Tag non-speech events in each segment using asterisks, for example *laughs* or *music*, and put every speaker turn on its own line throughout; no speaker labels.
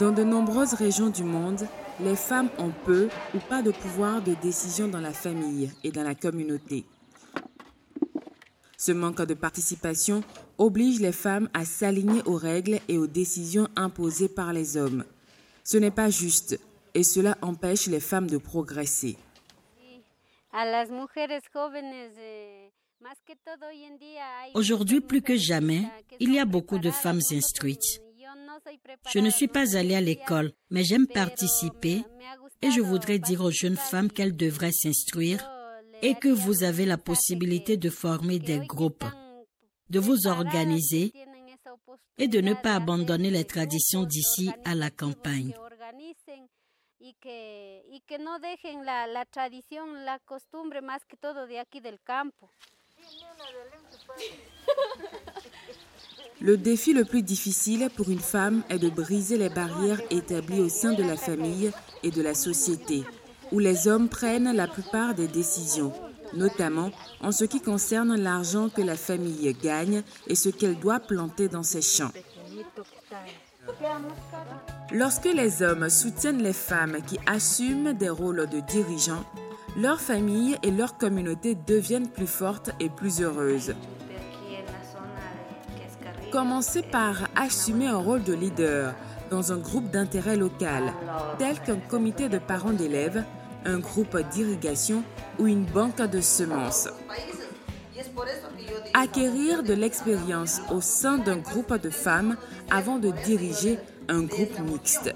Dans de nombreuses régions du monde, les femmes ont peu ou pas de pouvoir de décision dans la famille et dans la communauté. Ce manque de participation oblige les femmes à s'aligner aux règles et aux décisions imposées par les hommes. Ce n'est pas juste et cela empêche les femmes de progresser.
Aujourd'hui, plus que jamais, il y a beaucoup de femmes instruites. Je ne suis pas allée à l'école, mais j'aime participer et je voudrais dire aux jeunes femmes qu'elles devraient s'instruire et que vous avez la possibilité de former des groupes, de vous organiser et de ne pas abandonner les traditions d'ici à la campagne. *laughs*
Le défi le plus difficile pour une femme est de briser les barrières établies au sein de la famille et de la société, où les hommes prennent la plupart des décisions, notamment en ce qui concerne l'argent que la famille gagne et ce qu'elle doit planter dans ses champs. Lorsque les hommes soutiennent les femmes qui assument des rôles de dirigeants, leur famille et leur communauté deviennent plus fortes et plus heureuses. Commencez par assumer un rôle de leader dans un groupe d'intérêt local, tel qu'un comité de parents d'élèves, un groupe d'irrigation ou une banque de semences. Acquérir de l'expérience au sein d'un groupe de femmes avant de diriger un groupe mixte.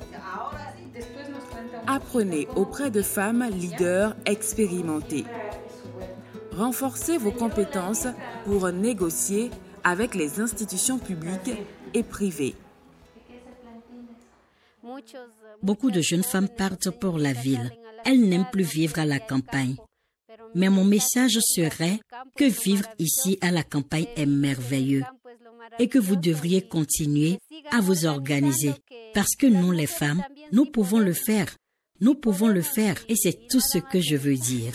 Apprenez auprès de femmes leaders expérimentées. Renforcez vos compétences pour négocier avec les institutions publiques et privées.
Beaucoup de jeunes femmes partent pour la ville. Elles n'aiment plus vivre à la campagne. Mais mon message serait que vivre ici à la campagne est merveilleux et que vous devriez continuer à vous organiser parce que nous les femmes, nous pouvons le faire. Nous pouvons le faire et c'est tout ce que je veux dire.